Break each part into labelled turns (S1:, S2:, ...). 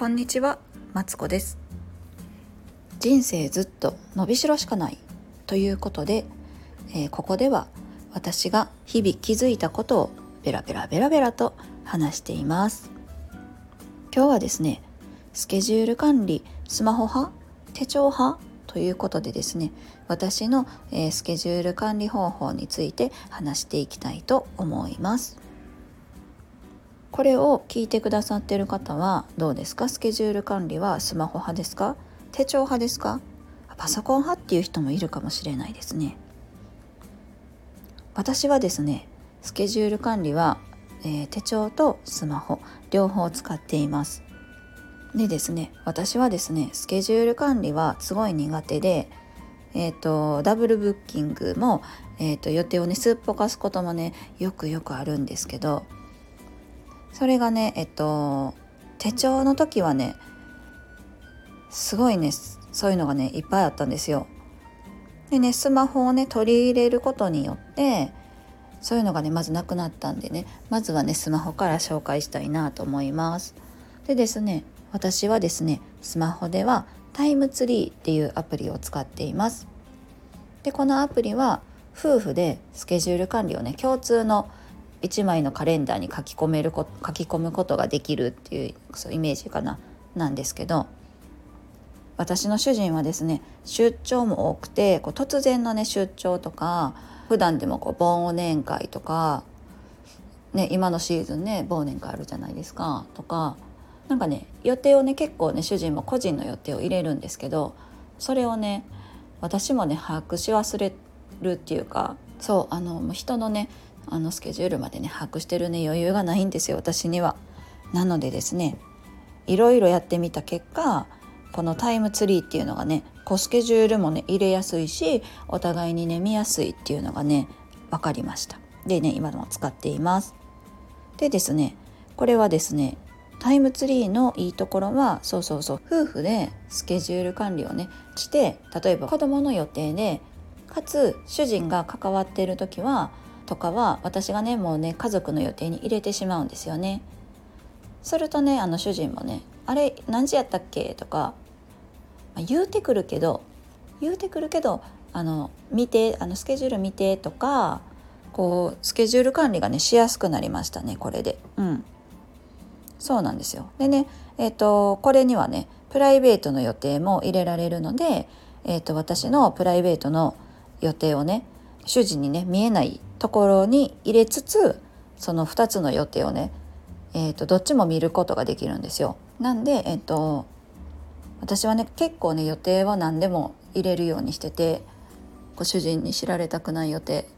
S1: こんにちは、マツコです。人生ずっと伸びしろしかないということで、えー、ここでは私が日々気づいたことをベラベラベラベラと話しています。今日はですねスケジュール管理スマホ派手帳派ということでですね私の、えー、スケジュール管理方法について話していきたいと思います。これを聞いてくださってる方はどうですか？スケジュール管理はスマホ派ですか？手帳派ですか？パソコン派っていう人もいるかもしれないですね。私はですねスケジュール管理は、えー、手帳とスマホ両方使っています。でですね私はですねスケジュール管理はすごい苦手でえーと、ダブルブッキングも、えーと、予定をねすっぽかすこともねよくよくあるんですけどそれがねえっ、と手帳の時はねすごいねそういうのがねいっぱいあったんですよ。でねスマホをね取り入れることによってそういうのがねまずなくなったんでねまずはねスマホから紹介したいなと思います。でですね私はですねスマホではタイムツリーっていうアプリを使っています。でこのアプリは夫婦でスケジュール管理をね共通の1枚のカレンダーに書き込めるこ書き込むことができるっていうそうイメージかな。なんですけど私の主人はですね出張も多くてこう突然のね出張とか普段でもこう忘年会とか、ね、今のシーズンね忘年会あるじゃないですかとかなんかね予定をね結構ね主人も個人の予定を入れるんですけどそれをね私もね把握し忘れるっていうかそうあの人のねあのスケジュールまでね把握してるね余裕がないんですよ私には。なのでですねいろいろやってみた結果このタイムツリーっていうのがねコスケジュールもね入れやすいしお互いにね見やすいっていうのがね分かりましたでね今でも使っていますでですねこれはですねタイムツリーのいいところはそうそうそう夫婦でスケジュール管理をねして例えば子どもの予定でかつ主人が関わっている時はとかは私がねもうね家族の予定に入れてしまうんですよね。するとねあの主人もね「あれ何時やったっけ?」とか、まあ、言うてくるけど言うてくるけどあの見てあのスケジュール見てとかこうスケジュール管理がねしやすくなりましたねこれで。うんそうなんですよ。でね、えーと、これにはねプライベートの予定も入れられるので、えーと、私のプライベートの予定をね主人にね見えないところに入れつつその2つの予定をね、えーと、どっちも見ることができるんですよ。なんで、えー、と私はね結構ね予定は何でも入れるようにしててご主人に知られたくない予定。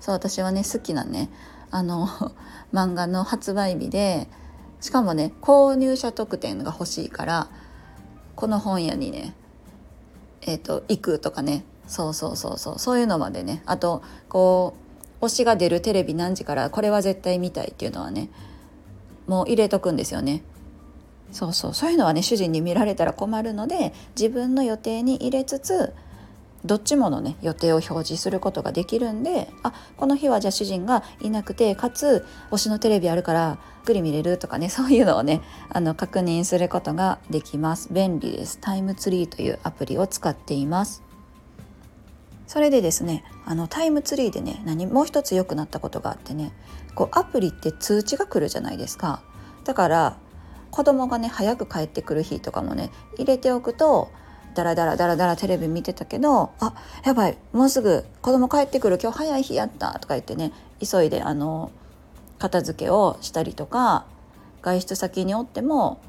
S1: そう私はね好きなねあの 漫画の発売日でしかもね購入者特典が欲しいからこの本屋にねえっ、ー、と行くとかね。そうそうそうそう。そういうのまでね。あとこう推しが出るテレビ何時からこれは絶対見たいっていうのはねもう入れとくんですよね。そうそう。そういうのはね主人に見られたら困るので自分の予定に入れつつどっちものね予定を表示することができるんであこの日はじゃあ主人がいなくてかつ推しのテレビあるからゆっくり見れるとかねそういうのをねあの確認することができます。便利です。タイムツリーというアプリを使っています。それでですねあのタイムツリーでね何もう一つ良くなったことがあってねこうアプリって通知が来るじゃないですかだから子供がね早く帰ってくる日とかもね入れておくとダラダラダラダラテレビ見てたけどあやばいもうすぐ子供帰ってくる今日早い日やったとか言ってね急いであの片付けをしたりとか外出先におっても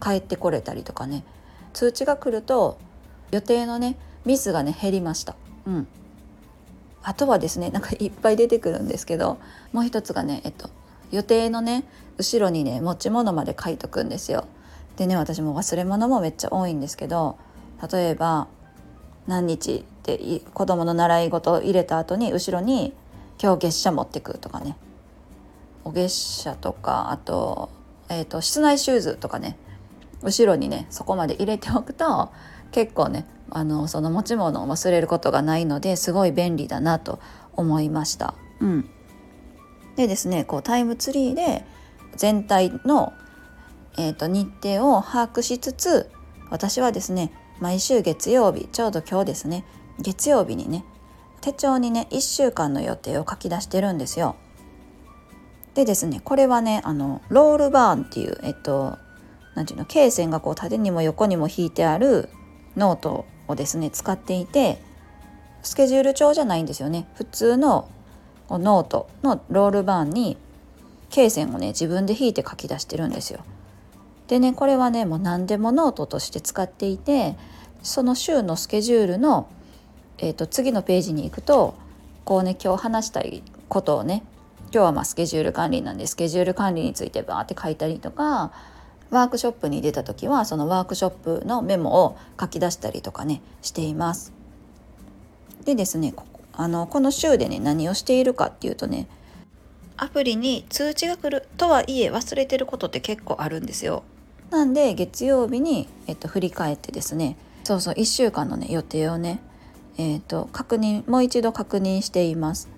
S1: 帰ってこれたりとかね通知が来ると予定のねミスがね減りました。うん、あとはですねなんかいっぱい出てくるんですけどもう一つがねえっと予定のね後ろにね持ち物まで書いとくんですよ。でね私も忘れ物もめっちゃ多いんですけど例えば何日って子供の習い事を入れた後に後ろに「今日月謝持ってく」とかね。お月謝とかあと,、えーと、室内シューズとかね。後ろにねそこまで入れておくと結構ねあのその持ち物を忘れることがないのですごい便利だなと思いました。うん、でですねこうタイムツリーで全体のえーと、日程を把握しつつ私はですね毎週月曜日ちょうど今日ですね月曜日にね手帳にね1週間の予定を書き出してるんですよ。でですねこれはねあのロルバーンっていうえっと何ていうの罫線がこう縦にも横にも引いてあるノートをですね使っていてスケジュール帳じゃないんですよね普通のノートのロルバーンに罫線をね自分で引いて書き出してるんですよ。でねこれはねもう何でもノートとして使っていてその週のスケジュールの、えーと、次のページに行くとこうね今日話したいことをね今日はまスケジュール管理なんでスケジュール管理についてバーって書いたりとかワークショップに出た時はそのワークショップのメモを書き出したりとかねしています。でですねこあのこの週でね何をしているかっていうとねアプリに通知が来るとはいえ忘れてることって結構あるんですよ。なんで月曜日に、えっと、振り返ってですねそうそう1週間のね予定をね、えっと、確認もう一度確認しています。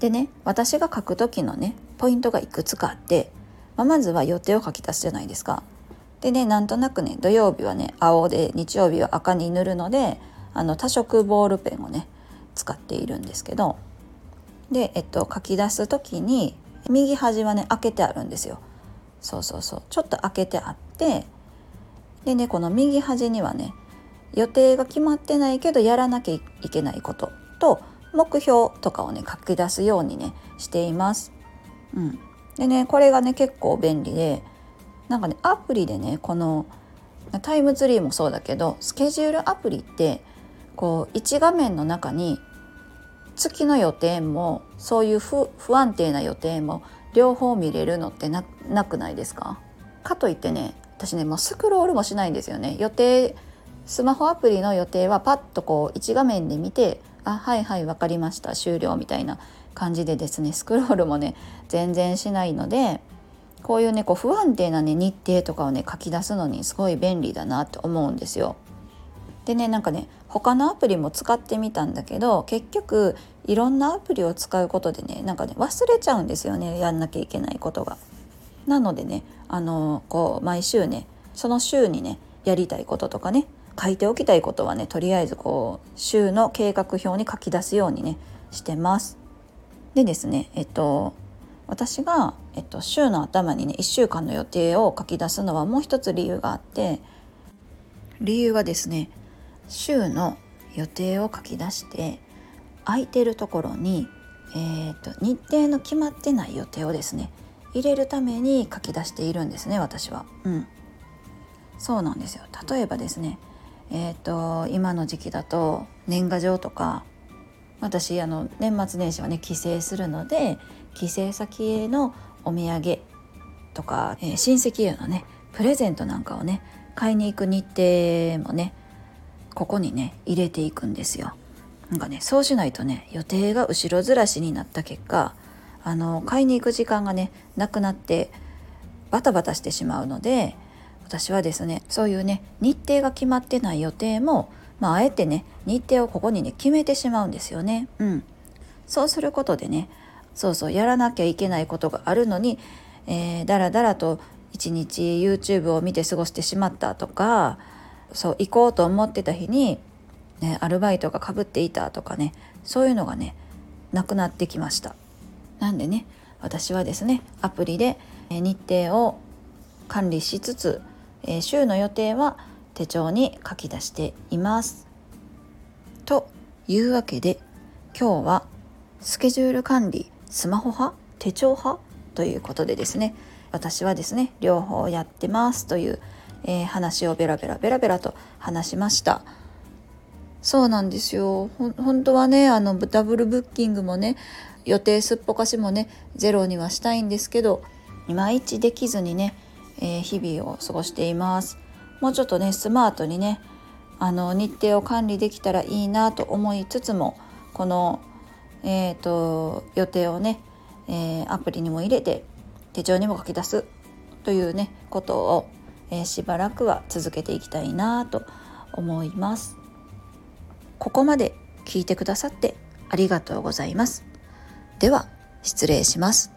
S1: でね私が書く時のねポイントがいくつかあって、まあ、まずは予定を書き出すじゃないですか。でねなんとなくね土曜日はね青で日曜日は赤に塗るのであの多色ボールペンをね使っているんですけどで、えっと、書き出す時に右端はね開けてあるんですよ。そうそうそうちょっと開けてあってでねこの右端にはね予定が決まってないけどやらなきゃいけないことと目標とかをね書き出すようにねしています。うん、でねこれがね結構便利でなんかねアプリでねこのタイムツリーもそうだけどスケジュールアプリってこう1画面の中に月の予定もそういう不安定な予定も両方見れるのってなくないですか？かといってね私ねもうスクロールもしないんですよね。予定スマホアプリの予定はパッとこう1画面で見てあはいはい分かりました終了みたいな感じでですねスクロールもね全然しないのでこういうねこう不安定なね日程とかをね書き出すのにすごい便利だなって思うんですよ。でねなんかね他のアプリも使ってみたんだけど結局いろんなアプリを使うことでねなんかね忘れちゃうんですよねやんなきゃいけないことが。なのでねあのこう毎週ねその週にねやりたいこととかね書いておきたいことはねとりあえずこう週の計画表に書き出すようにねしてます。でですねえっと私が、えっと、週の頭にね1週間の予定を書き出すのはもう一つ理由があって理由はですね週の予定を書き出して空いてるところに、えーと、日程の決まってない予定をですね入れるために書き出しているんですね私は。うん、そうなんですよ例えばですねえーと、今の時期だと年賀状とか私あの年末年始はね帰省するので帰省先へのお土産とか、えー、親戚へのねプレゼントなんかをね買いに行く日程もねここにね入れていくんですよ。なんかねそうしないとね予定が後ろずらしになった結果あの買いに行く時間がねなくなってバタバタしてしまうので私はですねそういうね日程が決まってない予定も、まあ、あえてね日程をここにね決めてしまうんですよね。うん、そうすることでねそうそうやらなきゃいけないことがあるのに、えー、だらだらと一日 YouTube を見て過ごしてしまったとかそう行こうと思ってた日に、ね、アルバイトがかぶっていたとかねそういうのがねなくなってきましたなんでね私はですねアプリで日程を管理しつつ週の予定は手帳に書き出しています。というわけで今日はスケジュール管理スマホ派手帳派ということでですね私はですね両方やってますというえー、話をベラベラベラベラと話しました。そうなんですよ。本当はねあのダブルブッキングもね予定すっぽかしもねゼロにはしたいんですけどいまいちできずにね、えー、日々を過ごしています。もうちょっとねスマートにねあの日程を管理できたらいいなと思いつつもこの、えーと、予定をね、えー、アプリにも入れて手帳にも書き出すというねことをえー、しばらくは続けていきたいなと思います。ここまで聞いてくださってありがとうございます。では失礼します。